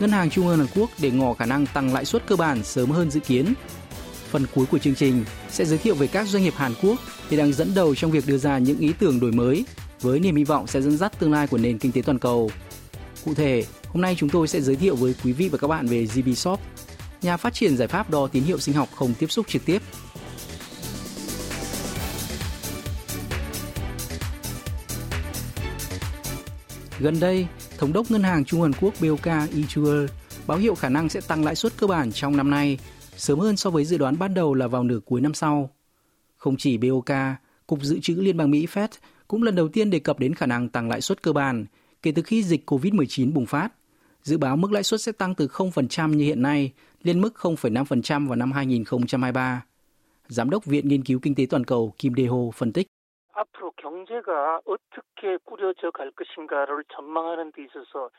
Ngân hàng Trung ương Hàn Quốc để ngỏ khả năng tăng lãi suất cơ bản sớm hơn dự kiến. Phần cuối của chương trình sẽ giới thiệu về các doanh nghiệp Hàn Quốc thì đang dẫn đầu trong việc đưa ra những ý tưởng đổi mới với niềm hy vọng sẽ dẫn dắt tương lai của nền kinh tế toàn cầu. Cụ thể, hôm nay chúng tôi sẽ giới thiệu với quý vị và các bạn về GBSoft, nhà phát triển giải pháp đo tín hiệu sinh học không tiếp xúc trực tiếp Gần đây, Thống đốc Ngân hàng Trung Hàn Quốc BOK Lee Chul báo hiệu khả năng sẽ tăng lãi suất cơ bản trong năm nay, sớm hơn so với dự đoán ban đầu là vào nửa cuối năm sau. Không chỉ BOK, Cục Dự trữ Liên bang Mỹ Fed cũng lần đầu tiên đề cập đến khả năng tăng lãi suất cơ bản kể từ khi dịch COVID-19 bùng phát. Dự báo mức lãi suất sẽ tăng từ 0% như hiện nay lên mức 0,5% vào năm 2023. Giám đốc Viện Nghiên cứu Kinh tế Toàn cầu Kim Dae-ho phân tích. 앞으로 경제가 어떻게 꾸려져 갈 것인가를 전망하는 데 있어서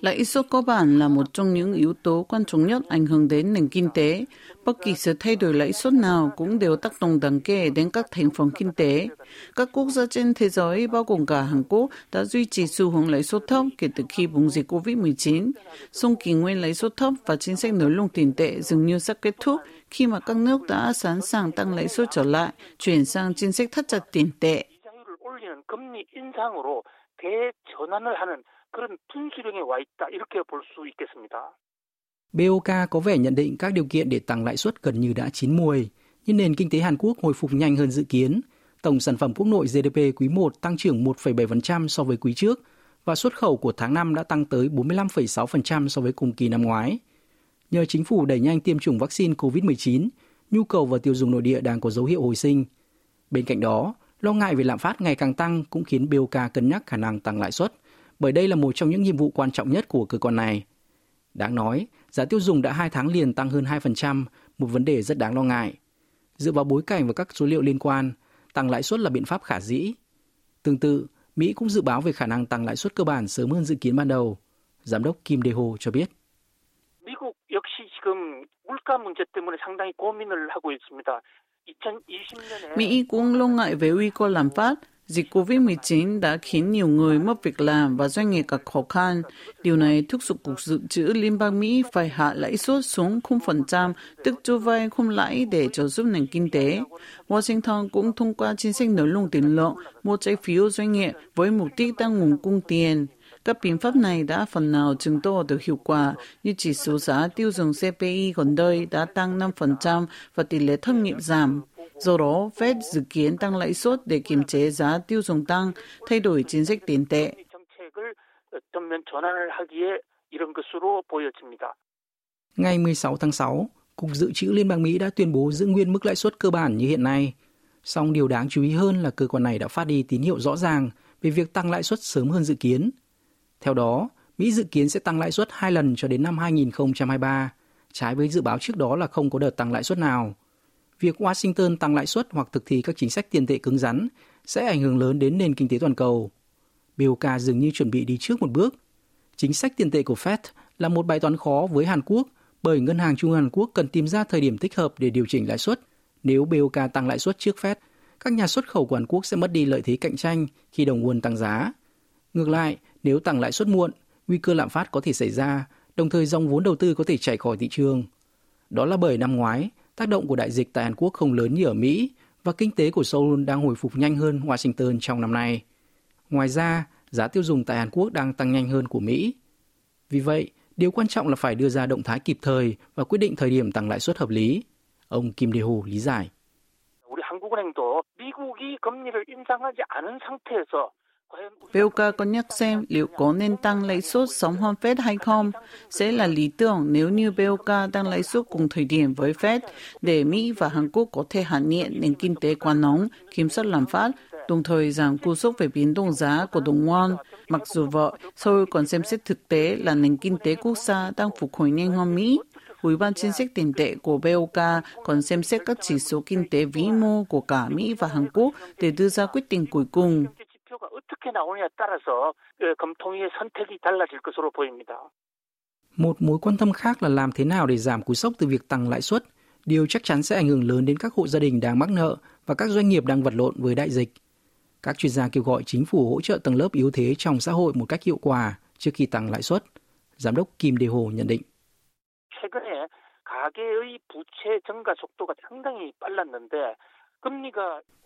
Lãi suất cơ bản là một trong những yếu tố quan trọng nhất ảnh hưởng đến nền kinh tế. Bất kỳ sự thay đổi lãi suất nào cũng đều tác động đáng kể đến các thành phần kinh tế. Các quốc gia trên thế giới, bao gồm cả Hàn Quốc, đã duy trì xu hướng lãi suất thấp kể từ khi bùng dịch COVID-19. Song kỳ nguyên lãi suất thấp và chính sách nới lỏng tiền tệ dường như sắp kết thúc khi mà các nước đã sẵn sàng tăng lãi suất trở lại, chuyển sang chính sách thắt chặt tiền tệ. BOK có vẻ nhận định các điều kiện để tăng lãi suất gần như đã chín muồi, nhưng nền kinh tế Hàn Quốc hồi phục nhanh hơn dự kiến. Tổng sản phẩm quốc nội GDP quý 1 tăng trưởng 1,7% so với quý trước và xuất khẩu của tháng 5 đã tăng tới 45,6% so với cùng kỳ năm ngoái. Nhờ chính phủ đẩy nhanh tiêm chủng vaccine COVID-19, nhu cầu và tiêu dùng nội địa đang có dấu hiệu hồi sinh. Bên cạnh đó, lo ngại về lạm phát ngày càng tăng cũng khiến BOK cân nhắc khả năng tăng lãi suất, bởi đây là một trong những nhiệm vụ quan trọng nhất của cơ quan này. Đáng nói, giá tiêu dùng đã hai tháng liền tăng hơn 2%, một vấn đề rất đáng lo ngại. Dựa vào bối cảnh và các số liệu liên quan, tăng lãi suất là biện pháp khả dĩ. Tương tự, Mỹ cũng dự báo về khả năng tăng lãi suất cơ bản sớm hơn dự kiến ban đầu. Giám đốc Kim Deho cho biết. 지금 물가 문제 때문에 상당히 고민을 하고 있습니다. 2020년에 Mỹ cũng lo ngại về nguy cơ lạm phát. Dịch COVID-19 đã khiến nhiều người mất việc làm và doanh nghiệp gặp khó khăn. Điều này thúc giục Cục Dự trữ Liên bang Mỹ phải hạ lãi suất xuống 0%, tức cho vay không lãi để trợ giúp nền kinh tế. Washington cũng thông qua chính sách nới lỏng tiền lượng, mua trái phiếu doanh nghiệp với mục đích tăng nguồn cung tiền. Các biện pháp này đã phần nào chứng tỏ được hiệu quả như chỉ số giá tiêu dùng CPI gần đây đã tăng 5% và tỷ lệ thất nghiệp giảm. Do đó, Fed dự kiến tăng lãi suất để kiềm chế giá tiêu dùng tăng, thay đổi chính sách tiền tệ. Ngày 16 tháng 6, Cục Dự trữ Liên bang Mỹ đã tuyên bố giữ nguyên mức lãi suất cơ bản như hiện nay. Song điều đáng chú ý hơn là cơ quan này đã phát đi tín hiệu rõ ràng về việc tăng lãi suất sớm hơn dự kiến – theo đó, Mỹ dự kiến sẽ tăng lãi suất hai lần cho đến năm 2023, trái với dự báo trước đó là không có đợt tăng lãi suất nào. Việc Washington tăng lãi suất hoặc thực thi các chính sách tiền tệ cứng rắn sẽ ảnh hưởng lớn đến nền kinh tế toàn cầu. BOK dường như chuẩn bị đi trước một bước. Chính sách tiền tệ của Fed là một bài toán khó với Hàn Quốc bởi Ngân hàng Trung ương Hàn Quốc cần tìm ra thời điểm thích hợp để điều chỉnh lãi suất. Nếu BOK tăng lãi suất trước Fed, các nhà xuất khẩu của Hàn Quốc sẽ mất đi lợi thế cạnh tranh khi đồng won tăng giá. Ngược lại, nếu tăng lãi suất muộn, nguy cơ lạm phát có thể xảy ra, đồng thời dòng vốn đầu tư có thể chảy khỏi thị trường. Đó là bởi năm ngoái, tác động của đại dịch tại Hàn Quốc không lớn như ở Mỹ và kinh tế của Seoul đang hồi phục nhanh hơn Washington trong năm nay. Ngoài ra, giá tiêu dùng tại Hàn Quốc đang tăng nhanh hơn của Mỹ. Vì vậy, điều quan trọng là phải đưa ra động thái kịp thời và quyết định thời điểm tăng lãi suất hợp lý. Ông Kim Dae-ho lý giải. 우리 한국은행도 미국이 금리를 인상하지 않은 상태에서 Velka cân nhắc xem liệu có nên tăng lãi suất sống hơn Fed hay không sẽ là lý tưởng nếu như Velka tăng lãi suất cùng thời điểm với Fed để Mỹ và Hàn Quốc có thể hạn nhẹ nền kinh tế quá nóng, kiểm soát lạm phát, đồng thời giảm cú sốc về biến động giá của đồng won. Mặc dù vậy, Seoul còn xem xét thực tế là nền kinh tế quốc gia đang phục hồi nhanh hơn Mỹ. Ủy ban chính sách tiền tệ của BOK còn xem xét các chỉ số kinh tế vĩ mô của cả Mỹ và Hàn Quốc để đưa ra quyết định cuối cùng. Một mối quan tâm khác là làm thế nào để giảm cú sốc từ việc tăng lãi suất, điều chắc chắn sẽ ảnh hưởng lớn đến các hộ gia đình đang mắc nợ và các doanh nghiệp đang vật lộn với đại dịch. Các chuyên gia kêu gọi chính phủ hỗ trợ tầng lớp yếu thế trong xã hội một cách hiệu quả trước khi tăng lãi suất. Giám đốc Kim Đề Hồ nhận định. 최근에 가계의 부채 증가 속도가 상당히 빨랐는데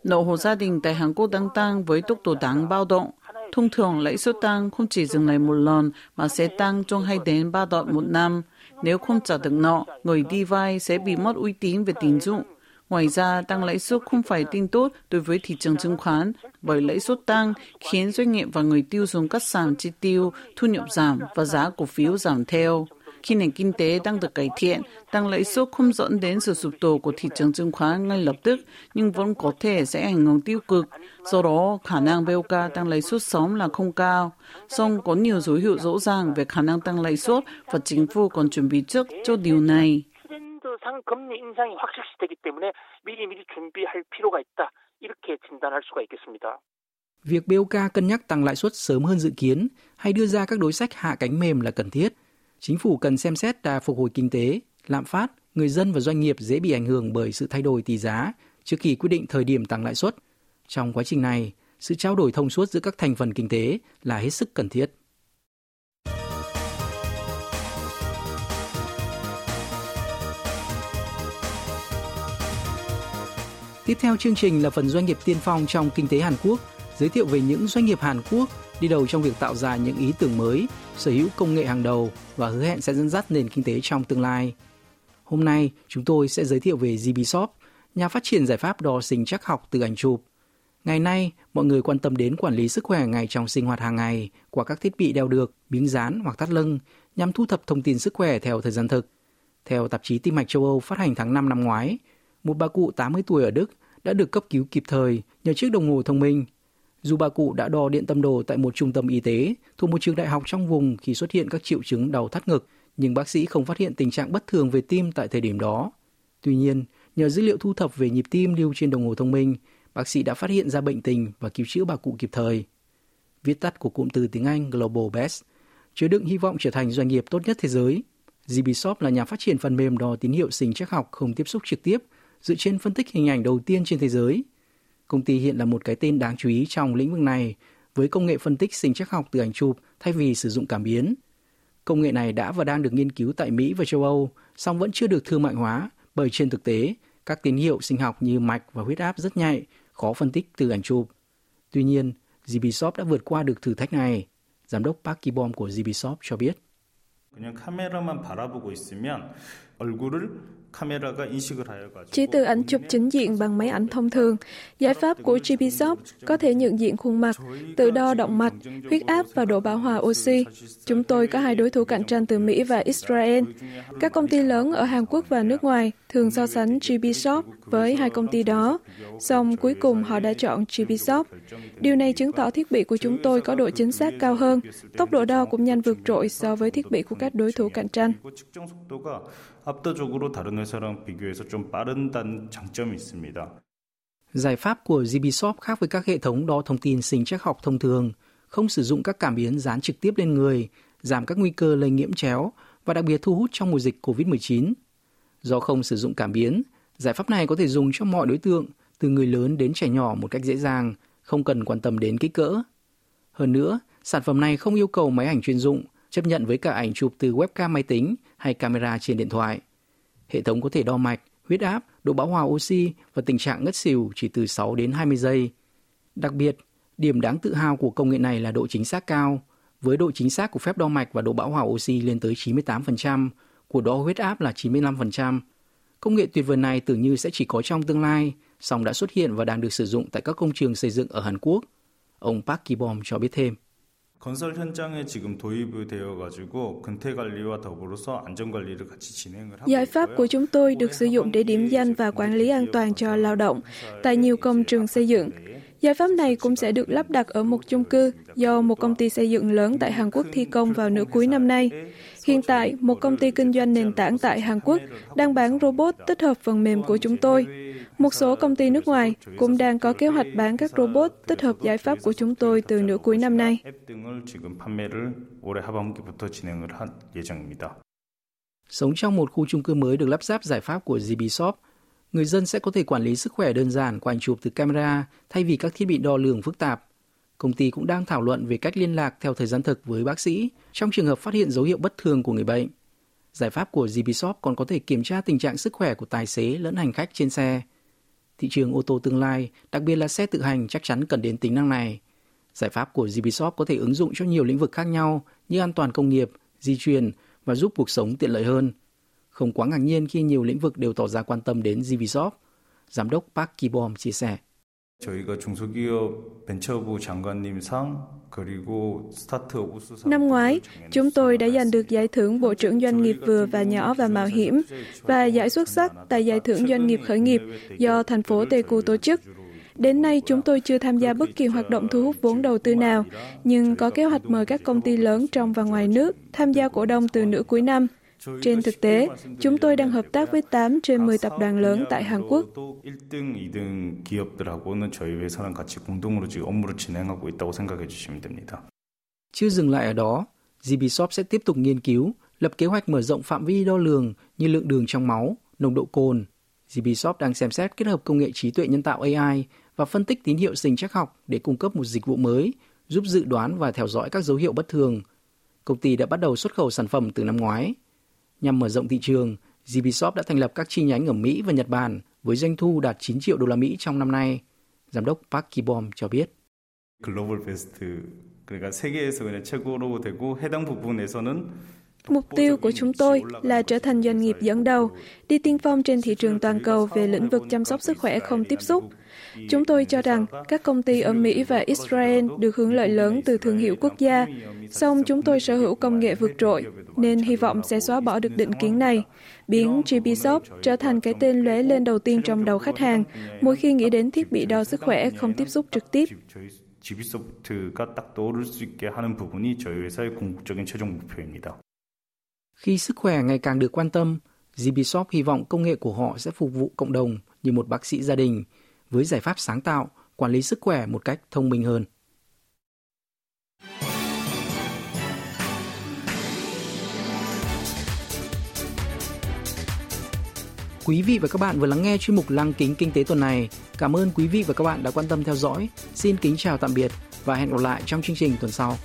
Nợ hộ gia đình tại Hàn Quốc đang tăng với tốc độ đáng bao động. Thông thường lãi suất tăng không chỉ dừng lại một lần mà sẽ tăng trong 2 đến 3 đợt một năm. Nếu không trả được nợ, người đi vay sẽ bị mất uy tín về tín dụng. Ngoài ra, tăng lãi suất không phải tin tốt đối với thị trường chứng khoán, bởi lãi suất tăng khiến doanh nghiệp và người tiêu dùng cắt giảm chi tiêu, thu nhập giảm và giá cổ phiếu giảm theo Khi nền kinh tế đang được cải thiện, tăng lãi suất không dẫn đến sự sụp đổ của thị trường chứng khoán ngay lập tức, nhưng vẫn có thể sẽ ảnh hưởng tiêu cực. Do đó, khả năng BOK tăng lãi suất sớm là không cao. Song có nhiều dấu hiệu rõ ràng về khả năng tăng lãi suất và chính phủ còn chuẩn bị trước cho điều này. 상 금리 인상이 확실시되기 때문에 미리미리 준비할 필요가 있다. 이렇게 진단할 수가 있겠습니다. Việc BOK cân nhắc tăng lãi suất sớm hơn dự kiến hay đưa ra các đối sách hạ cánh mềm là cần thiết. Chính phủ cần xem xét đà phục hồi kinh tế, lạm phát, người dân và doanh nghiệp dễ bị ảnh hưởng bởi sự thay đổi tỷ giá trước khi quyết định thời điểm tăng lãi suất. Trong quá trình này, sự trao đổi thông suốt giữa các thành phần kinh tế là hết sức cần thiết. Tiếp theo chương trình là phần doanh nghiệp tiên phong trong kinh tế Hàn Quốc, giới thiệu về những doanh nghiệp Hàn Quốc đi đầu trong việc tạo ra những ý tưởng mới, sở hữu công nghệ hàng đầu và hứa hẹn sẽ dẫn dắt nền kinh tế trong tương lai. Hôm nay, chúng tôi sẽ giới thiệu về GBSOP, nhà phát triển giải pháp đo sinh chắc học từ ảnh chụp. Ngày nay, mọi người quan tâm đến quản lý sức khỏe ngay trong sinh hoạt hàng ngày qua các thiết bị đeo được, miếng dán hoặc thắt lưng nhằm thu thập thông tin sức khỏe theo thời gian thực. Theo tạp chí Tim mạch châu Âu phát hành tháng 5 năm ngoái, một bà cụ 80 tuổi ở Đức đã được cấp cứu kịp thời nhờ chiếc đồng hồ thông minh. Dù bà cụ đã đo điện tâm đồ tại một trung tâm y tế thuộc một trường đại học trong vùng khi xuất hiện các triệu chứng đau thắt ngực, nhưng bác sĩ không phát hiện tình trạng bất thường về tim tại thời điểm đó. Tuy nhiên, nhờ dữ liệu thu thập về nhịp tim lưu trên đồng hồ thông minh, bác sĩ đã phát hiện ra bệnh tình và cứu chữa bà cụ kịp thời. Viết tắt của cụm từ tiếng Anh Global Best, chứa đựng hy vọng trở thành doanh nghiệp tốt nhất thế giới. GBSOP là nhà phát triển phần mềm đo tín hiệu sinh chắc học không tiếp xúc trực tiếp dựa trên phân tích hình ảnh đầu tiên trên thế giới. Công ty hiện là một cái tên đáng chú ý trong lĩnh vực này với công nghệ phân tích sinh chắc học từ ảnh chụp thay vì sử dụng cảm biến. Công nghệ này đã và đang được nghiên cứu tại Mỹ và châu Âu, song vẫn chưa được thương mại hóa bởi trên thực tế, các tín hiệu sinh học như mạch và huyết áp rất nhạy, khó phân tích từ ảnh chụp. Tuy nhiên, GBShop đã vượt qua được thử thách này. Giám đốc Park Ki-bom của GBShop cho biết. 그냥 카메라만 바라보고 있으면 얼굴을 chỉ từ ảnh chụp chính diện bằng máy ảnh thông thường, giải pháp của GPSOP có thể nhận diện khuôn mặt, tự đo động mạch, huyết áp và độ bão hòa oxy. Chúng tôi có hai đối thủ cạnh tranh từ Mỹ và Israel. Các công ty lớn ở Hàn Quốc và nước ngoài thường so sánh GPSOP với hai công ty đó, song cuối cùng họ đã chọn GPSOP. Điều này chứng tỏ thiết bị của chúng tôi có độ chính xác cao hơn, tốc độ đo cũng nhanh vượt trội so với thiết bị của các đối thủ cạnh tranh. 압도적으로 다른 회사랑 비교해서 좀 빠른다는 장점이 있습니다. Giải pháp của GBShop khác với các hệ thống đo thông tin sinh chắc học thông thường, không sử dụng các cảm biến dán trực tiếp lên người, giảm các nguy cơ lây nhiễm chéo và đặc biệt thu hút trong mùa dịch COVID-19. Do không sử dụng cảm biến, giải pháp này có thể dùng cho mọi đối tượng, từ người lớn đến trẻ nhỏ một cách dễ dàng, không cần quan tâm đến kích cỡ. Hơn nữa, sản phẩm này không yêu cầu máy ảnh chuyên dụng, chấp nhận với cả ảnh chụp từ webcam máy tính hay camera trên điện thoại. Hệ thống có thể đo mạch, huyết áp, độ bão hòa oxy và tình trạng ngất xỉu chỉ từ 6 đến 20 giây. Đặc biệt, điểm đáng tự hào của công nghệ này là độ chính xác cao, với độ chính xác của phép đo mạch và độ bão hòa oxy lên tới 98%, của đo huyết áp là 95%. Công nghệ tuyệt vời này tưởng như sẽ chỉ có trong tương lai, song đã xuất hiện và đang được sử dụng tại các công trường xây dựng ở Hàn Quốc. Ông Park Ki-bom cho biết thêm. 건설 현장에 지금 도입이 되어 가지고 근태 관리와 더불어서 안전 관리를 같이 진행을 하고 Giải pháp của chúng tôi được sử dụng để điểm danh và quản lý an toàn cho lao động tại nhiều công trường xây dựng. Giải pháp này cũng sẽ được lắp đặt ở một chung cư do một công ty xây dựng lớn tại Hàn Quốc thi công vào nửa cuối năm nay. Hiện tại, một công ty kinh doanh nền tảng tại Hàn Quốc đang bán robot tích hợp phần mềm của chúng tôi. Một số công ty nước ngoài cũng đang có kế hoạch bán các robot tích hợp giải pháp của chúng tôi từ nửa cuối năm nay. Sống trong một khu chung cư mới được lắp ráp giải pháp của GBShop, người dân sẽ có thể quản lý sức khỏe đơn giản qua ảnh chụp từ camera thay vì các thiết bị đo lường phức tạp. Công ty cũng đang thảo luận về cách liên lạc theo thời gian thực với bác sĩ trong trường hợp phát hiện dấu hiệu bất thường của người bệnh. Giải pháp của GBShop còn có thể kiểm tra tình trạng sức khỏe của tài xế lẫn hành khách trên xe. Thị trường ô tô tương lai, đặc biệt là xe tự hành chắc chắn cần đến tính năng này. Giải pháp của GBShop có thể ứng dụng cho nhiều lĩnh vực khác nhau như an toàn công nghiệp, di truyền và giúp cuộc sống tiện lợi hơn. Không quá ngạc nhiên khi nhiều lĩnh vực đều tỏ ra quan tâm đến GBShop. Giám đốc Park Kibom chia sẻ. Năm ngoái, chúng tôi đã giành được giải thưởng Bộ trưởng Doanh nghiệp vừa và nhỏ và mạo hiểm và giải xuất sắc tại giải thưởng Doanh nghiệp khởi nghiệp do thành phố Daegu tổ chức. Đến nay, chúng tôi chưa tham gia bất kỳ hoạt động thu hút vốn đầu tư nào, nhưng có kế hoạch mời các công ty lớn trong và ngoài nước tham gia cổ đông từ nửa cuối năm. Trên thực tế, chúng tôi đang hợp tác với 8 trên 10 tập đoàn lớn tại Hàn Quốc. Chưa dừng lại ở đó, GBShop sẽ tiếp tục nghiên cứu, lập kế hoạch mở rộng phạm vi đo lường như lượng đường trong máu, nồng độ cồn. GBShop đang xem xét kết hợp công nghệ trí tuệ nhân tạo AI và phân tích tín hiệu sinh trắc học để cung cấp một dịch vụ mới, giúp dự đoán và theo dõi các dấu hiệu bất thường. Công ty đã bắt đầu xuất khẩu sản phẩm từ năm ngoái. Nhằm mở rộng thị trường, GBShop đã thành lập các chi nhánh ở Mỹ và Nhật Bản với doanh thu đạt 9 triệu đô la Mỹ trong năm nay. Giám đốc Park Kibom cho biết. 글로벌 베스트 그러니까 세계에서 그냥 최고로 되고 해당 부분에서는 Mục tiêu của chúng tôi là trở thành doanh nghiệp dẫn đầu, đi tiên phong trên thị trường toàn cầu về lĩnh vực chăm sóc sức khỏe không tiếp xúc. Chúng tôi cho rằng các công ty ở Mỹ và Israel được hưởng lợi lớn từ thương hiệu quốc gia, song chúng tôi sở hữu công nghệ vượt trội, nên hy vọng sẽ xóa bỏ được định kiến này, biến GB Shop trở thành cái tên lóe lên đầu tiên trong đầu khách hàng mỗi khi nghĩ đến thiết bị đo sức khỏe không tiếp xúc trực tiếp. GB소프트가 딱 떠오를 수 있게 하는 부분이 저희 회사의 궁극적인 최종 목표입니다. Khi sức khỏe ngày càng được quan tâm, GBShop hy vọng công nghệ của họ sẽ phục vụ cộng đồng như một bác sĩ gia đình với giải pháp sáng tạo, quản lý sức khỏe một cách thông minh hơn. Quý vị và các bạn vừa lắng nghe chuyên mục Lăng kính kinh tế tuần này. Cảm ơn quý vị và các bạn đã quan tâm theo dõi. Xin kính chào tạm biệt và hẹn gặp lại trong chương trình tuần sau.